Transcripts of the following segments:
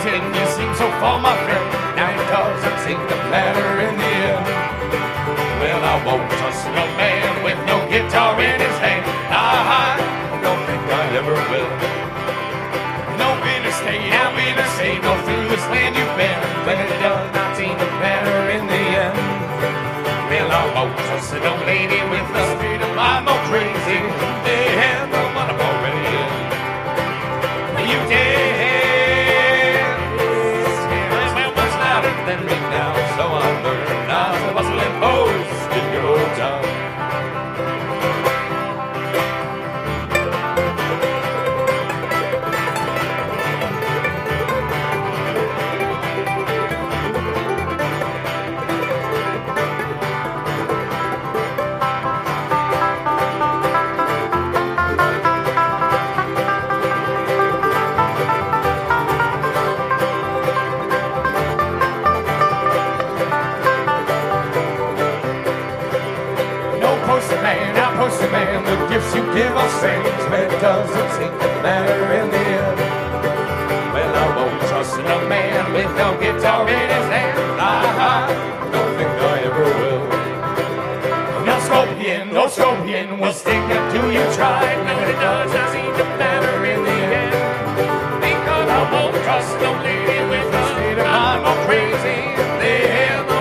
Washington, you seem so far, my friend. Now it doesn't seem to matter in the end. Well, I won't trust no man with no guitar in his hand. I don't think I ever will. No interstate, no interstate, no through this land you've been. But it does not seem to matter in the end. Well, I won't trust no lady with the spirit of I'm no crazy. They have give are things, but it doesn't seem to matter in the end. Well, I won't trust no man with no guitar in his hand. I don't think I ever will. No scorpion, no scorpion will stick to you tried. No, it does not seem to matter in the end. Because I won't trust no lady with a state of crazy. They have the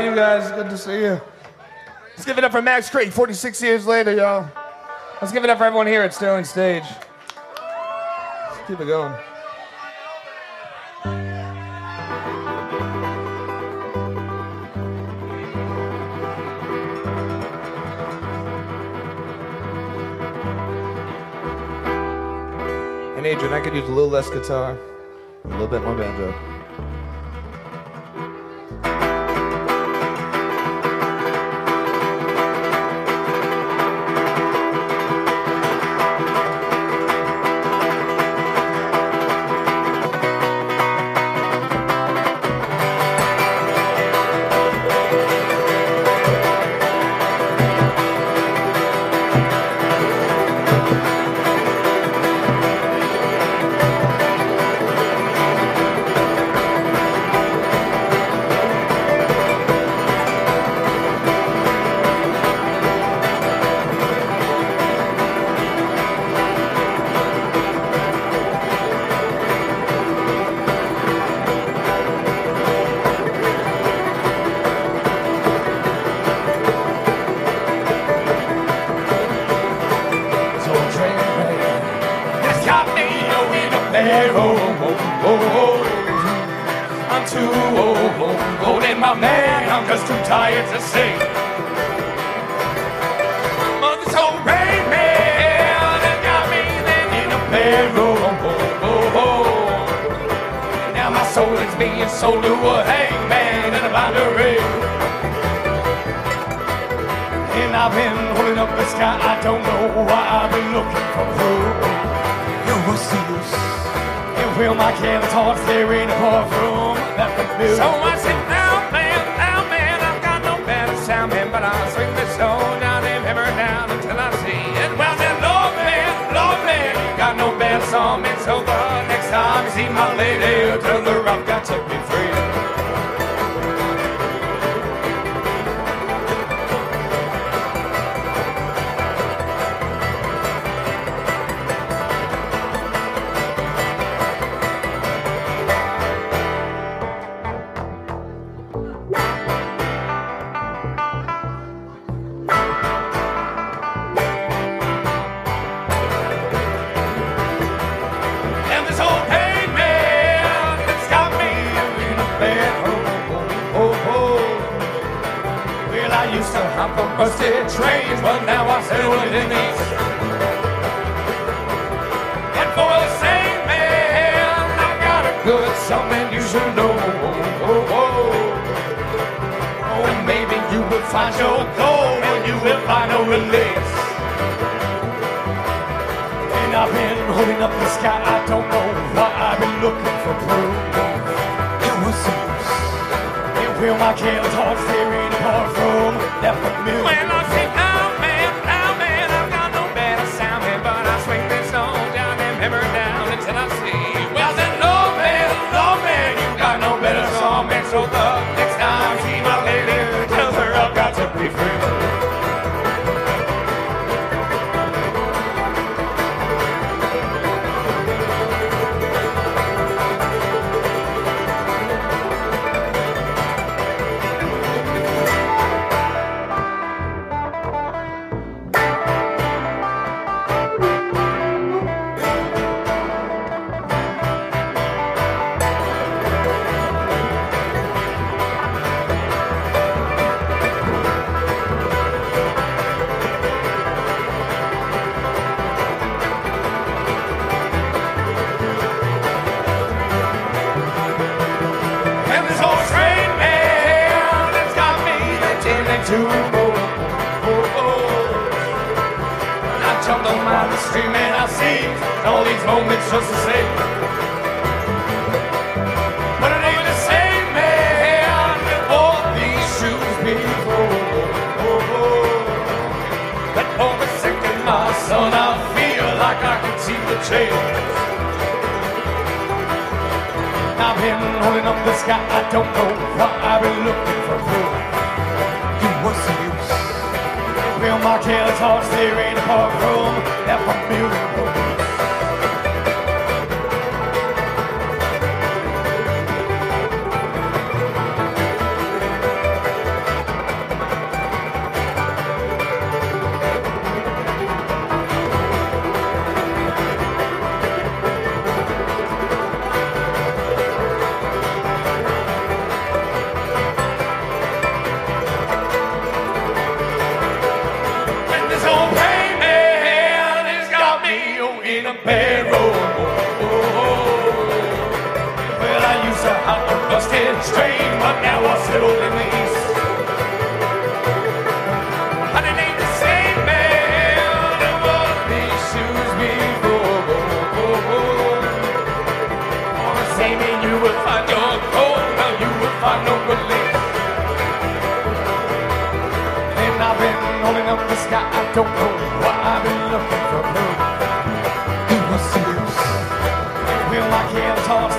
are you guys? Good to see you. Let's give it up for Max Creek. 46 years later, y'all. Let's give it up for everyone here at Sterling Stage. Let's keep it going. And Adrian, I could use a little less guitar, a little bit more banjo. Floating up the sky, I don't know why I've been looking for proof. It was so. It will my candles hard staring apart from that familiar. sail. I've been holding up the sky, I don't know what I've been looking for. You was the use. Bill Martell's horse, there in a park room left for me strange, but now I settled in the east. And it ain't the same man who wore these shoes before. On the same day you will find your gold, now you will find no relief. And I've been holding up the sky, I don't know why I've been looking for blue. It was loose. Will my hands off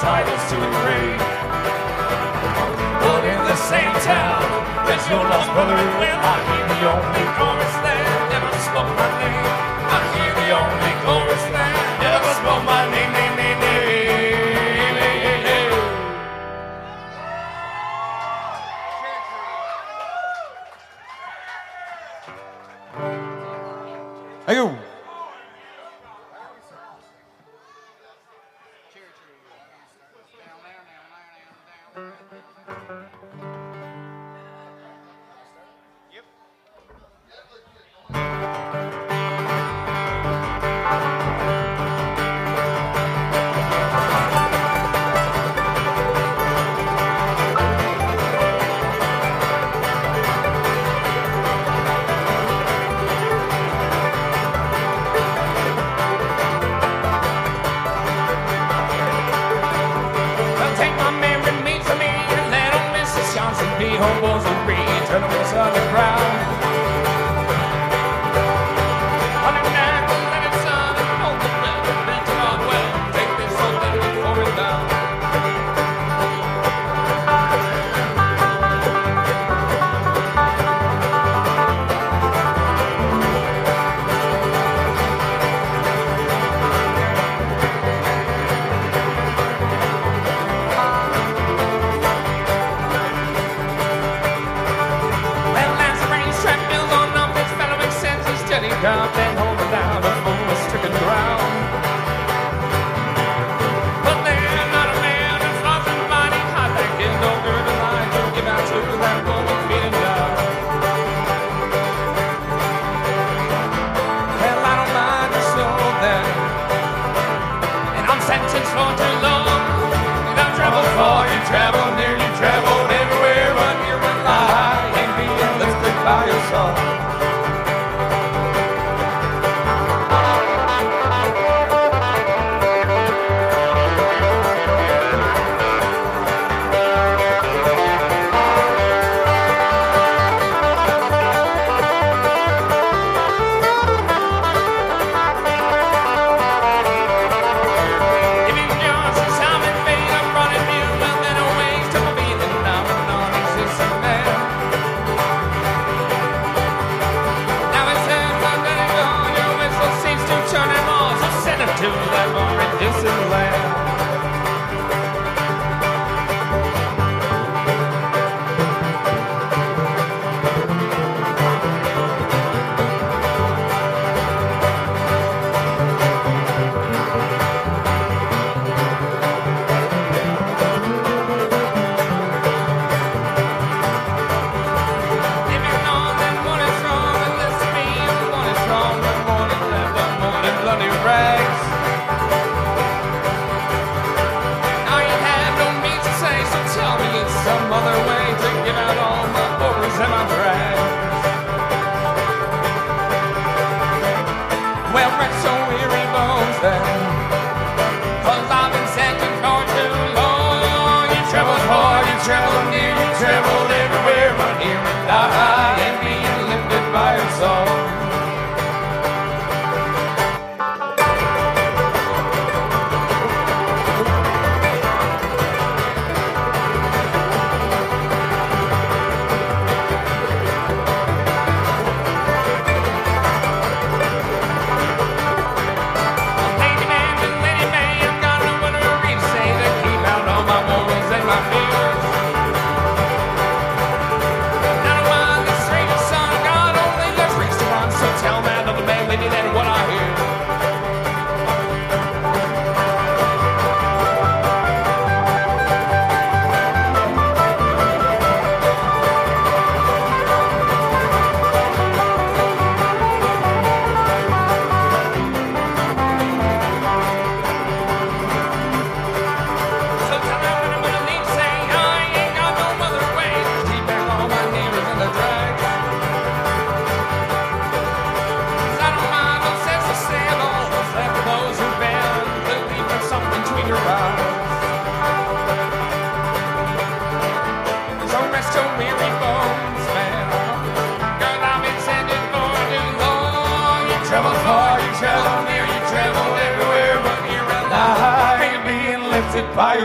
titles to agree. But in the same town there's your lost brother, will not hear the only chorus there. Never spoke my name. I hear the only chorus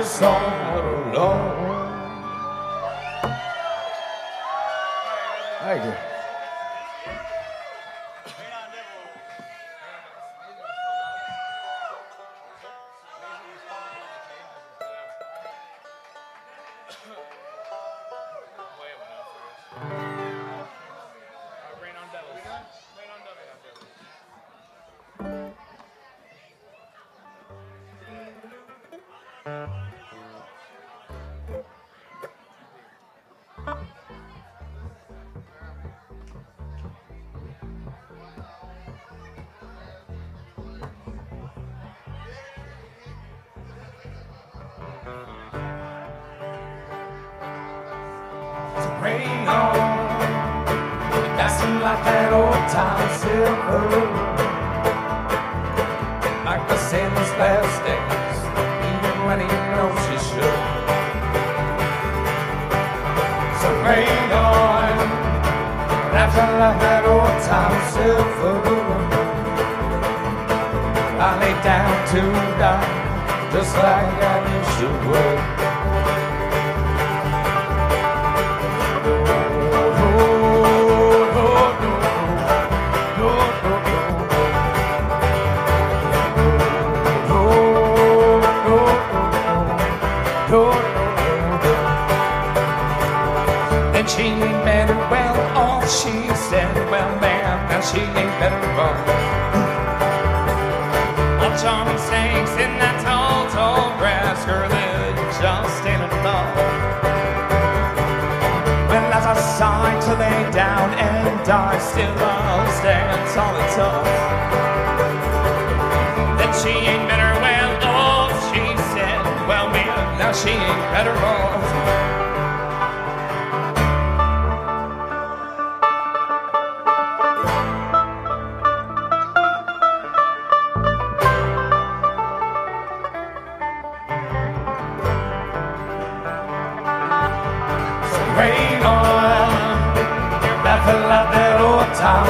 song.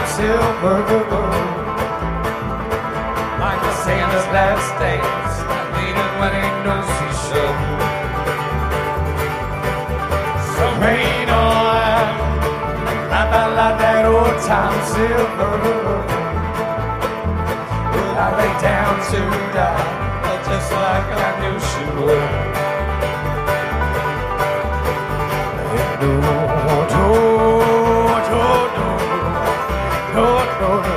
of silver Like the sand of that stains That made it when ain't no seashell So rain on Not that like that old time silver I lay down to die Just like I knew she would. Ain't no Oh,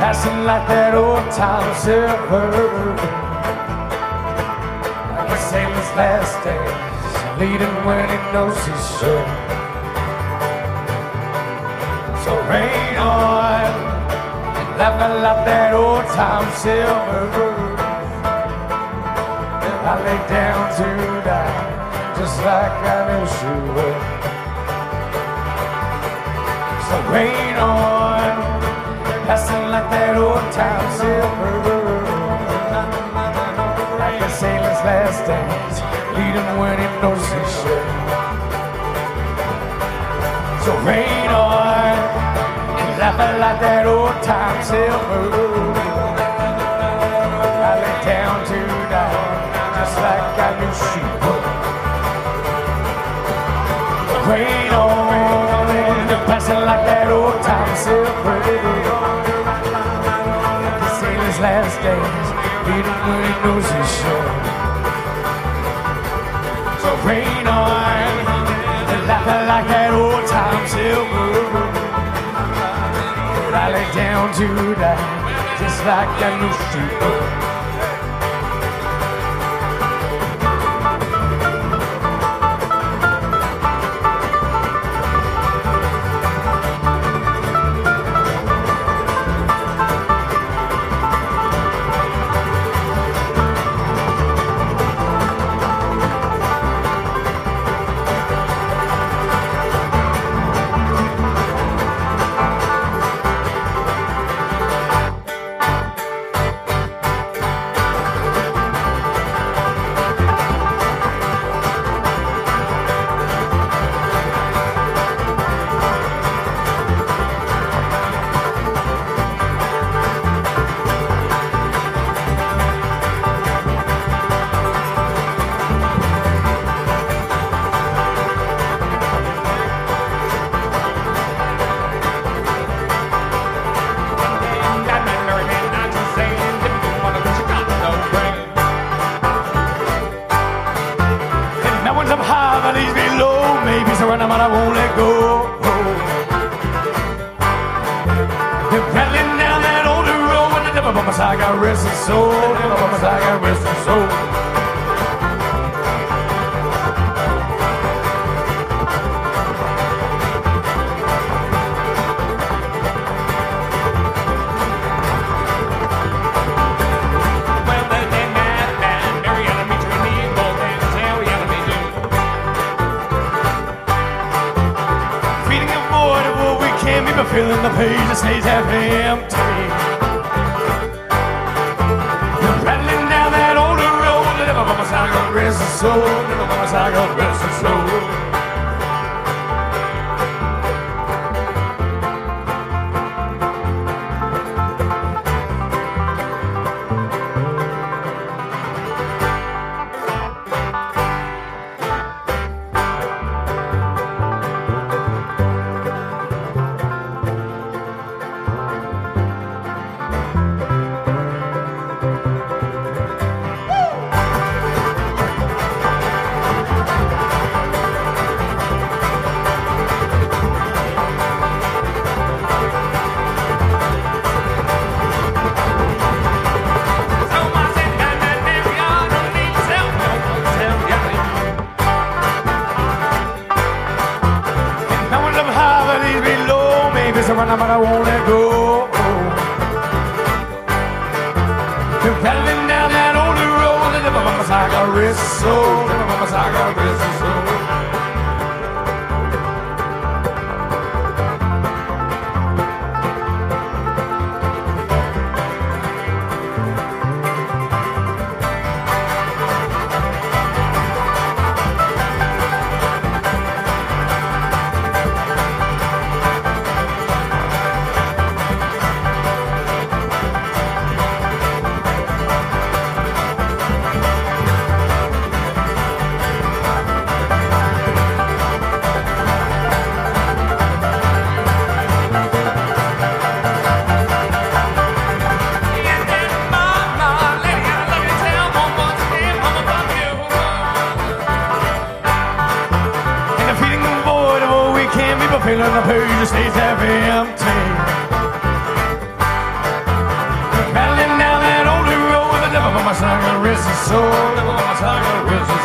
passing like that old time silver. Like a sailor's last days, leading when he knows he should. So rain on, and laughing like that old time silver. I lay down to die, just like I knew she would. So rain on, passing like that old time silver. Like a sailor's last dance, leading when he knows he should. So rain on, and laughing like that old time silver. I lay down to die, just like I knew she would. Rain on, passing like that old time silver. Last days, leading when he knows he should. So rain on, and laughing like that old time silver. But I lay down to die, just like I knew she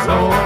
soul.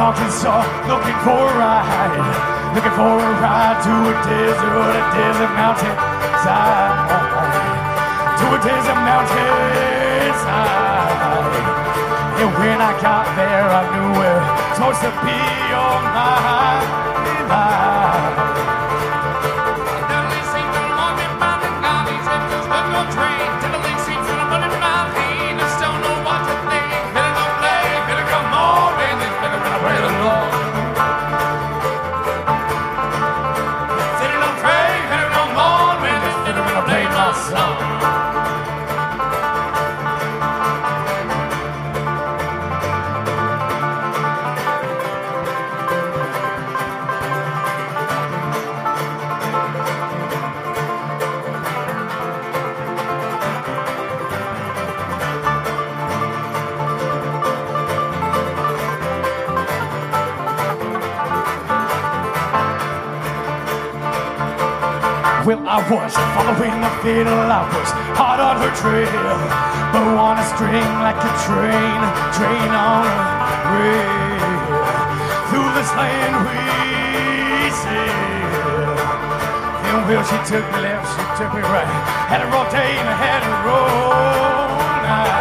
Arkansas looking for a ride, looking for a ride to a desert, a desert mountain side, to a desert mountain side. And when I got there, I knew where it's supposed to be on my life. Well, I was following the fiddle, I was hot on her trail. But on a string like a train, train on a rail. Through this land we sail. And well, she took me left, she took me right. Had a raw day and I had a roll night.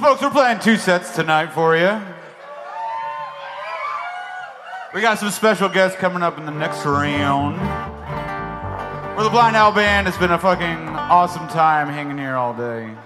Folks, we're playing two sets tonight for you. We got some special guests coming up in the next round. For the Blind Owl Band. It's been a fucking awesome time hanging here all day.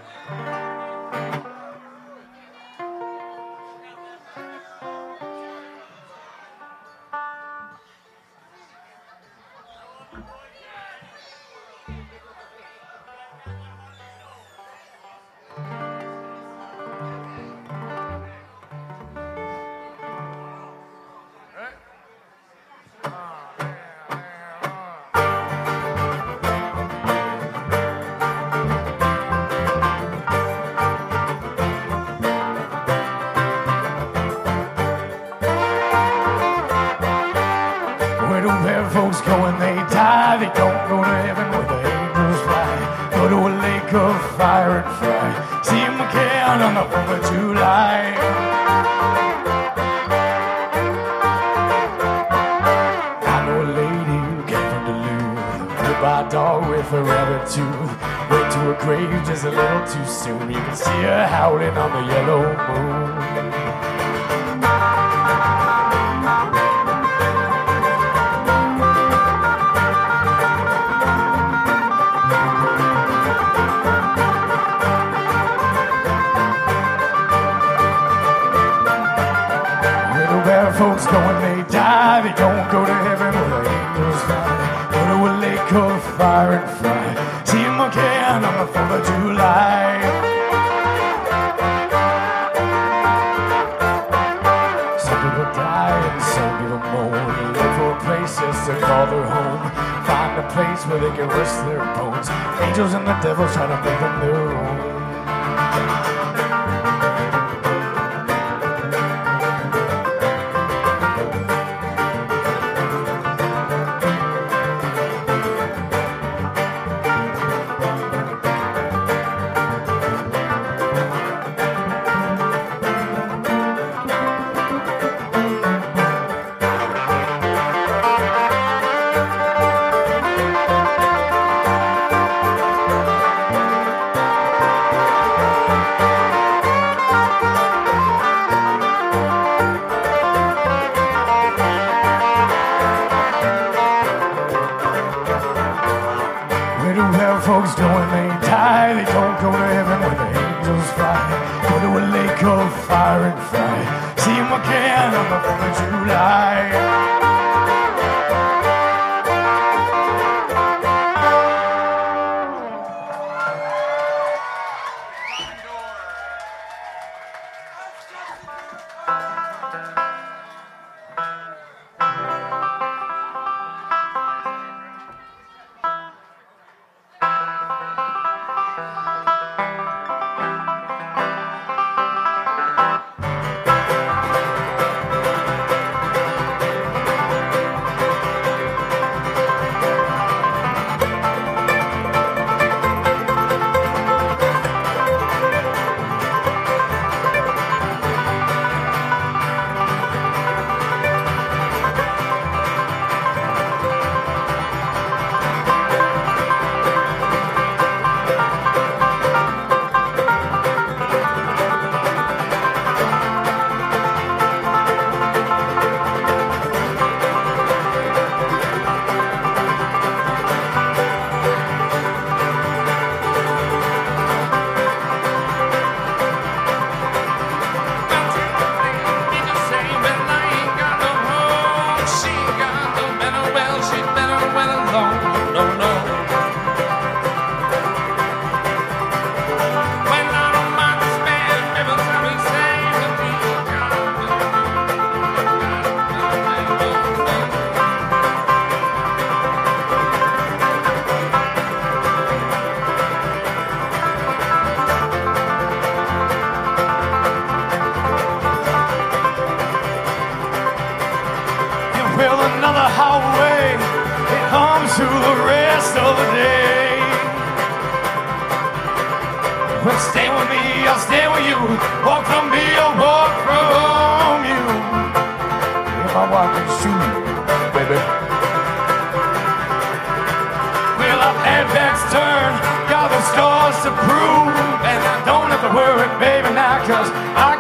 I'll stay with you. Walk from me, I'll walk from you. If I walk and shoot me, baby. Well, I've had backs turned, got the stars to prove. And I don't have to worry, baby, now, cause I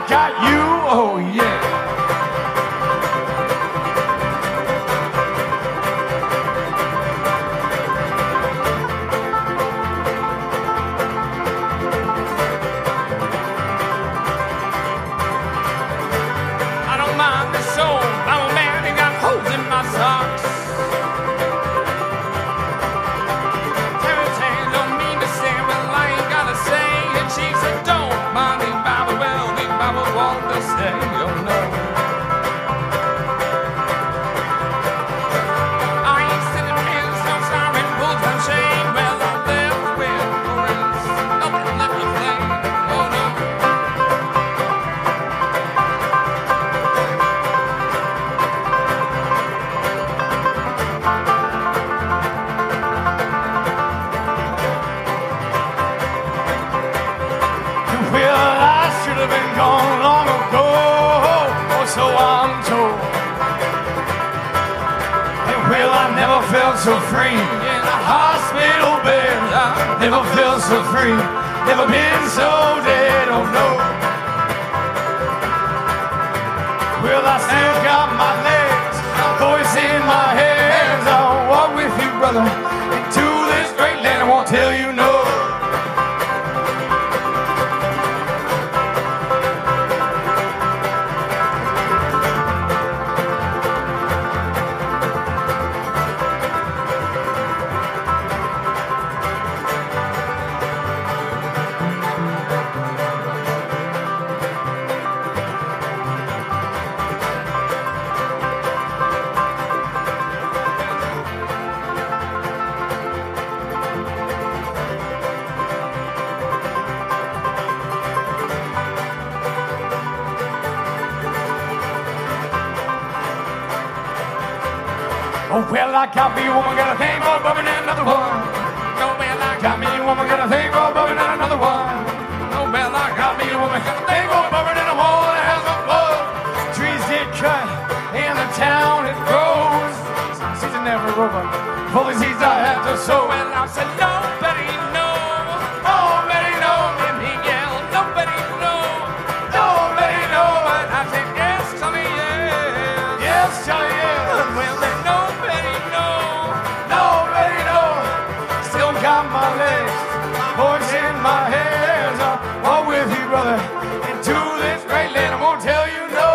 free in a hospital bed. I never felt so free, never been so dead. Oh no. Well, I still got my legs, voice in my hands. I'll walk with you, brother, into this great land. I won't tell you Oh, well, I got me a woman, got a thing for bumming and another one. Oh, well, I got me a woman, got a thing for bumming and another one. Oh, well, I got me a woman, got a thing for bumming and a wall that has no blood. Trees get cut, in the town it grows. Season never over, seeds I have to sow. And I said, nobody brother, into this great land. I won't tell you no.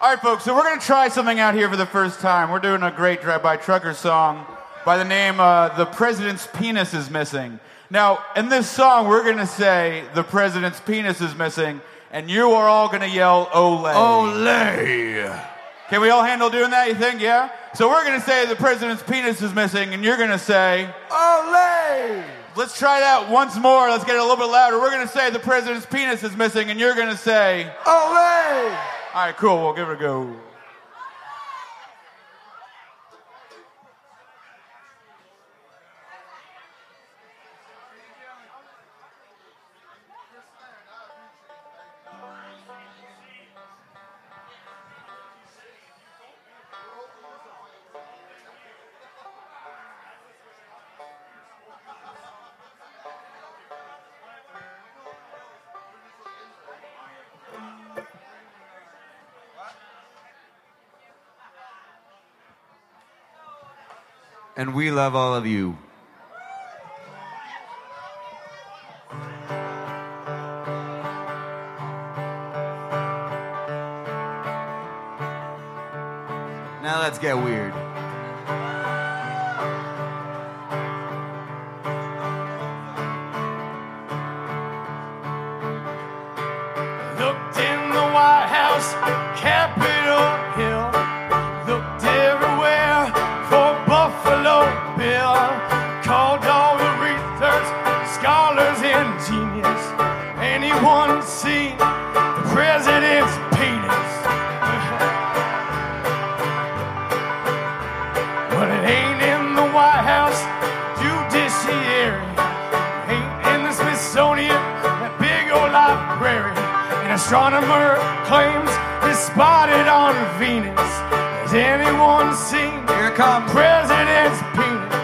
All right, folks, so we're going to try something out here for the first time. We're doing a great drive-by trucker song by the name uh, The President's Penis is Missing. Now, in this song, we're going to say The President's Penis is Missing, and you are all going to yell, Olay. Olay. Can we all handle doing that, you think? Yeah? So we're going to say The President's Penis is Missing, and you're going to say, Olay. Let's try that once more. Let's get it a little bit louder. We're going to say The President's Penis is Missing, and you're going to say, Olay. All right, cool. We'll give it a go. And we love all of you. Now let's get weird. Astronomer claims he spotted on Venus. Has anyone seen Here comes. President's penis?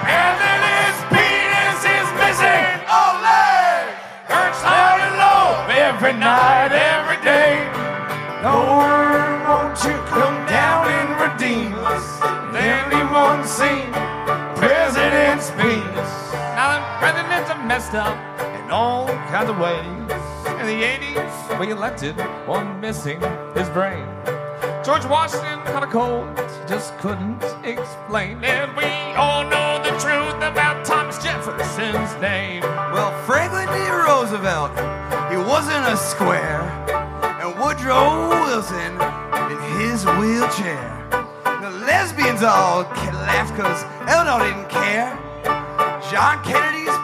President's penis is missing. Ole! Hurts high and low every night, every day. Lord, won't you come down and redeem us? Has anyone seen President's penis? Now, the presidents are messed up in all kinds of ways. In the 80s, we elected one missing his brain. George Washington caught a cold, just couldn't explain. And we all know the truth about Thomas Jefferson's name. Well, Franklin D. Roosevelt, he wasn't a square. And Woodrow Wilson in his wheelchair. The lesbians all laughed because Eleanor didn't care. John Kennedy's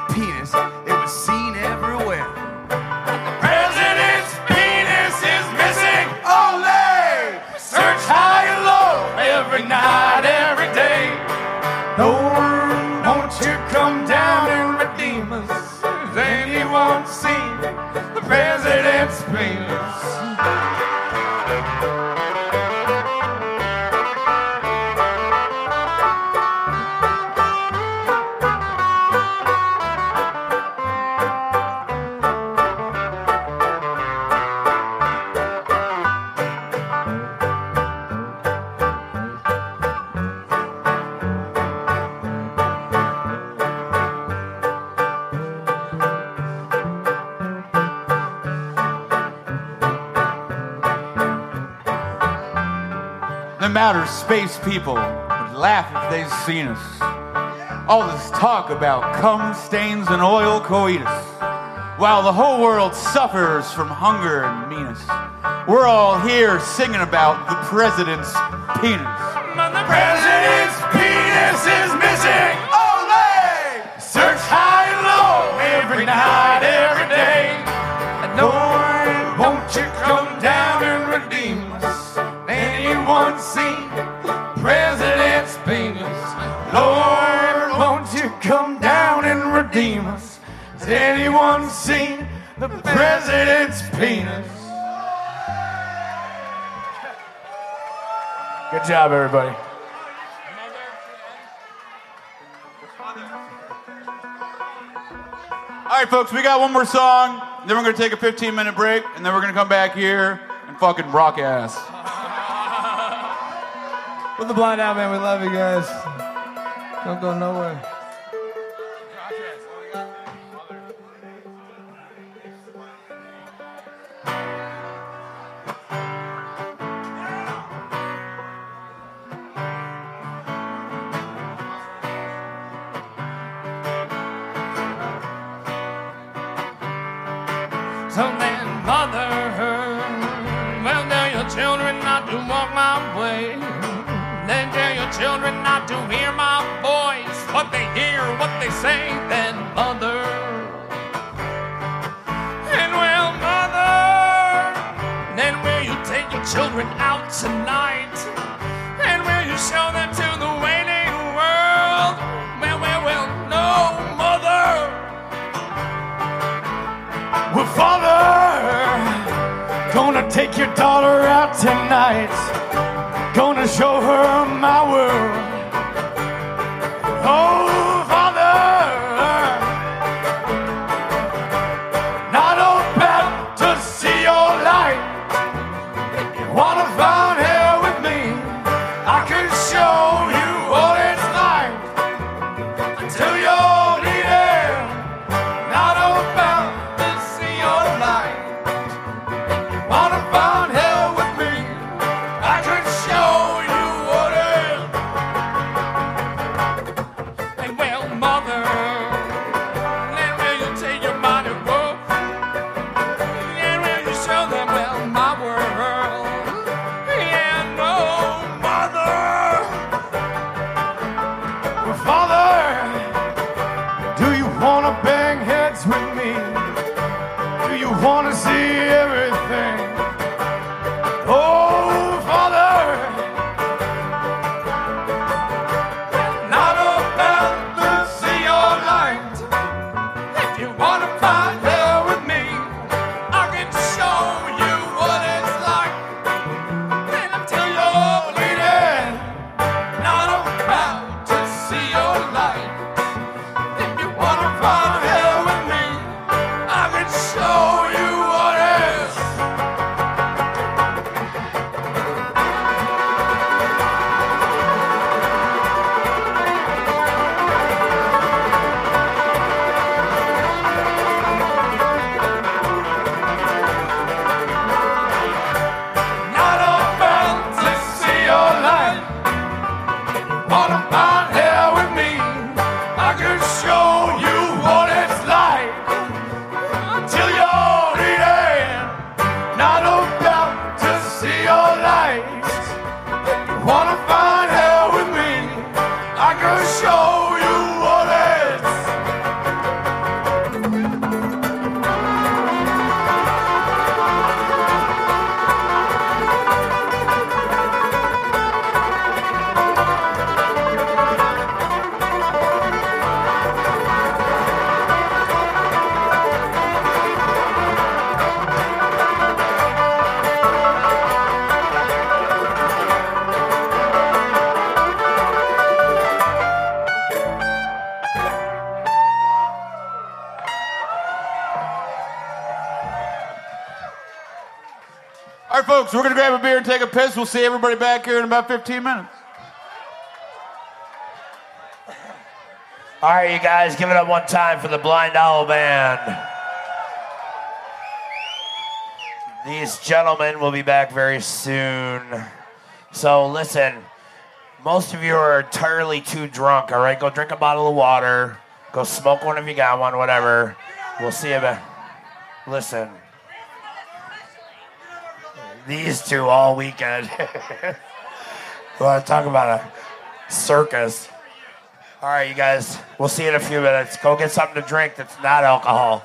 No matter space people would laugh if they'd seen us. All this talk about cum stains and oil coitus, while the whole world suffers from hunger and meanness. We're all here singing about the president's penis. The president's penis is missing. Ole! Search high and low every night, president's penis? Good job, everybody. All right, folks, we got one more song. Then we're gonna take a 15 minute break, and then we're gonna come back here and fucking rock ass. With the blind out, man, we love you guys. Don't go nowhere. To walk my way. Then tell your children not to hear my voice. What they hear, what they say, then, mother. And well, mother, then will you take your children out tonight? And will you show them to take your daughter out tonight. Gonna show her my world. Oh, folks, we're going to grab a beer and take a piss. We'll see everybody back here in about 15 minutes. All right, you guys, give it up one time for the Blind Owl Band. These gentlemen will be back very soon. So listen, most of you are entirely too drunk, all right? Go drink a bottle of water. Go smoke one if you got one, whatever. We'll see you back. Listen. These two all weekend. we want to talk about a circus. All right, you guys. We'll see you in a few minutes. Go get something to drink that's not alcohol.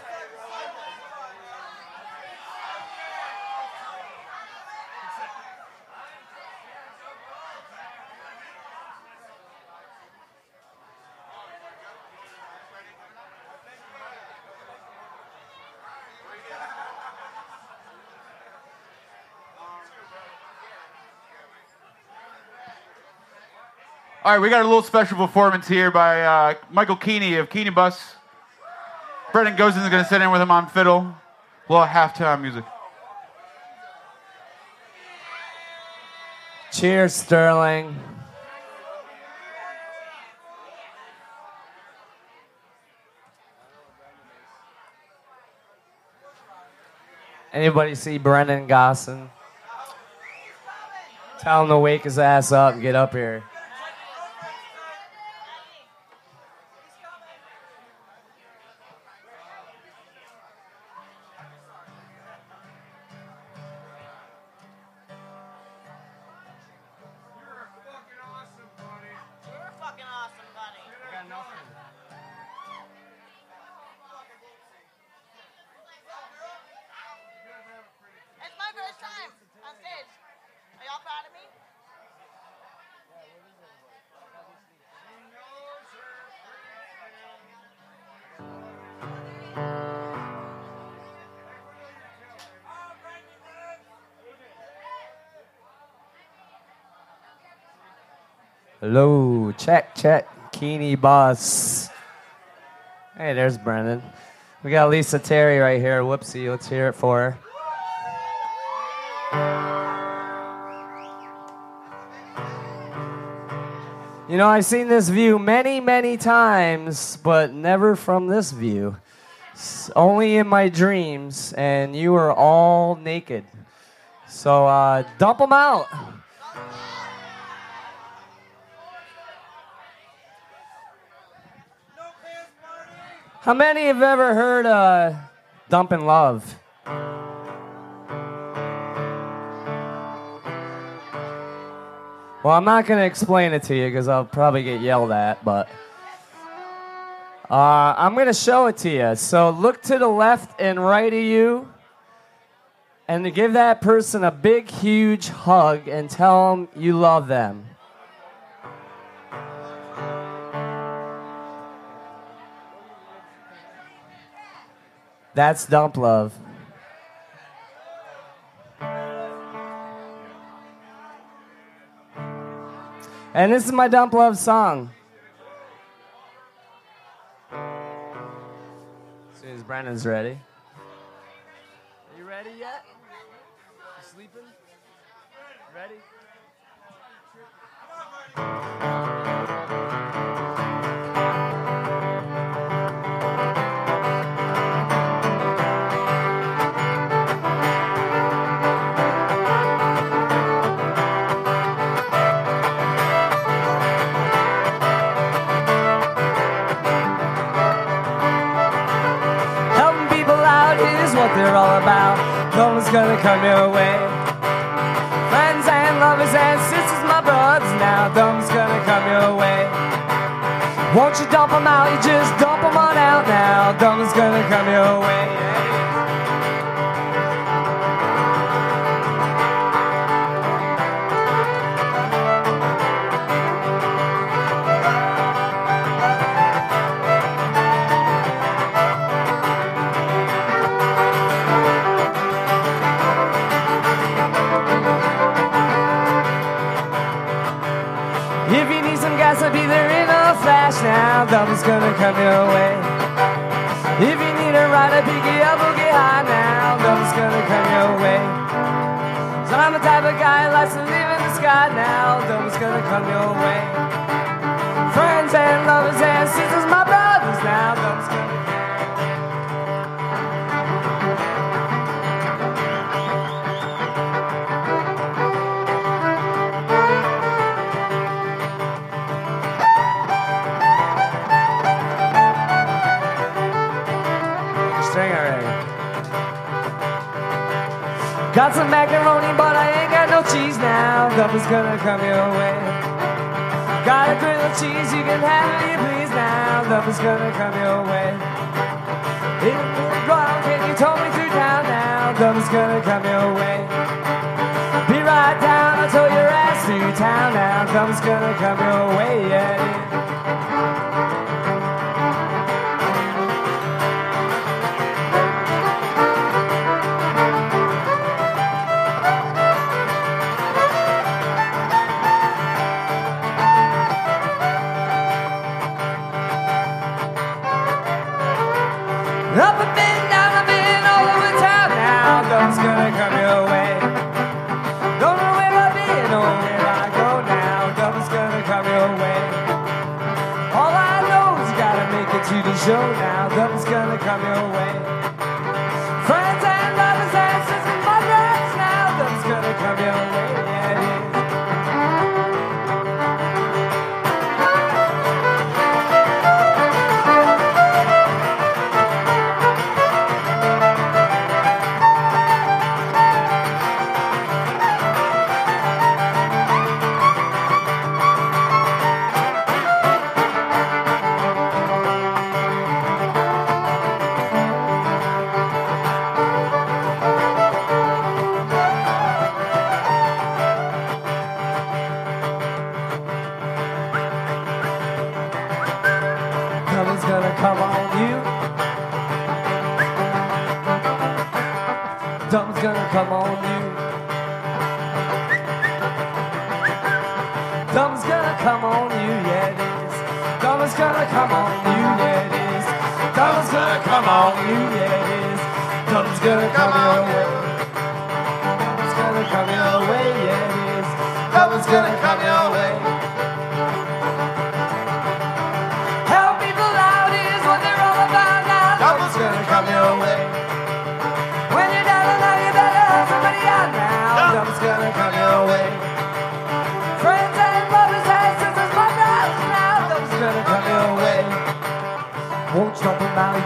All right, we got a little special performance here by uh, Michael Keeney of Keeney Bus. Brendan Gosen is going to sit in with him on fiddle. A little halftime music. Cheers, Sterling. Anybody see Brendan Gossen? Tell him to wake his ass up and get up here. Check. Keeney boss. Hey, there's Brendan. We got Lisa Terry right here. Whoopsie, let's hear it for her. You know, I've seen this view many, many times, but never from this view. S- only in my dreams, and you were all naked. So uh, dump them out. How many have ever heard uh, Dumpin' Love? Well, I'm not going to explain it to you because I'll probably get yelled at, but uh, I'm going to show it to you. So look to the left and right of you and to give that person a big, huge hug and tell them you love them. That's dump love. And this is my dump love song. As soon as Brandon's ready. Are you ready yet? You sleeping? Ready? They're all about. No one's gonna come your way. Friends and lovers and sisters, my brothers, now no one's gonna come your way. Won't you dump 'em out? You just dump 'em on out now. No one's gonna come your way. something's gonna come your way. If you need a ride, I pick you up, we'll get high now. Love's gonna come your way. So I'm the type of guy who likes to live in the sky now. Love's gonna come your way. Friends and lovers and sisters, my brothers now. Love's gonna Got some macaroni, but I ain't got no cheese now. Nothing's gonna come your way. Got a grilled cheese, you can have it you please now. Nothing's gonna come your way. Hit the ground, can you tow me through town now. Nothing's gonna come your way. Be right down I'll tow your ass to town now. Nothing's gonna come your way, yeah.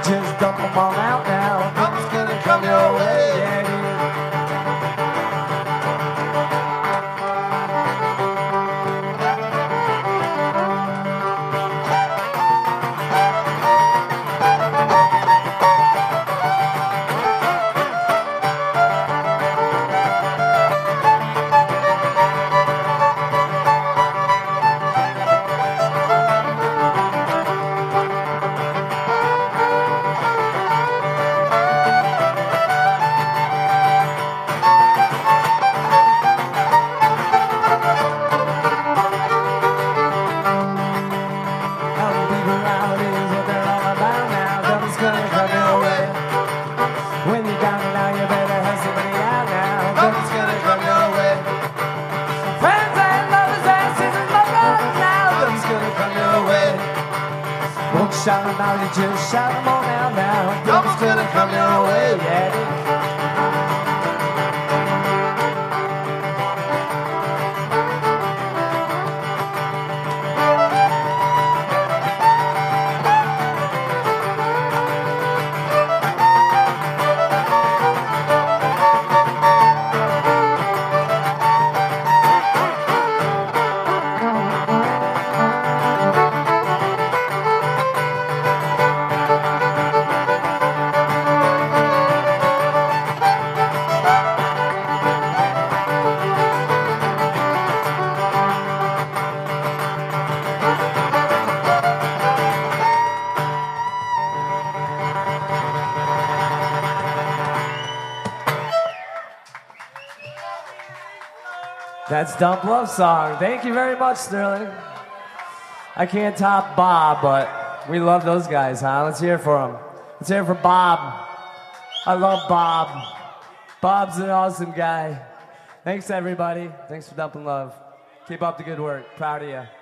just dump them all out now. That's Dump Love Song. Thank you very much, Sterling. I can't top Bob, but we love those guys, huh? Let's hear for them. Let's hear for Bob. I love Bob. Bob's an awesome guy. Thanks, everybody. Thanks for dumping love. Keep up the good work. Proud of you.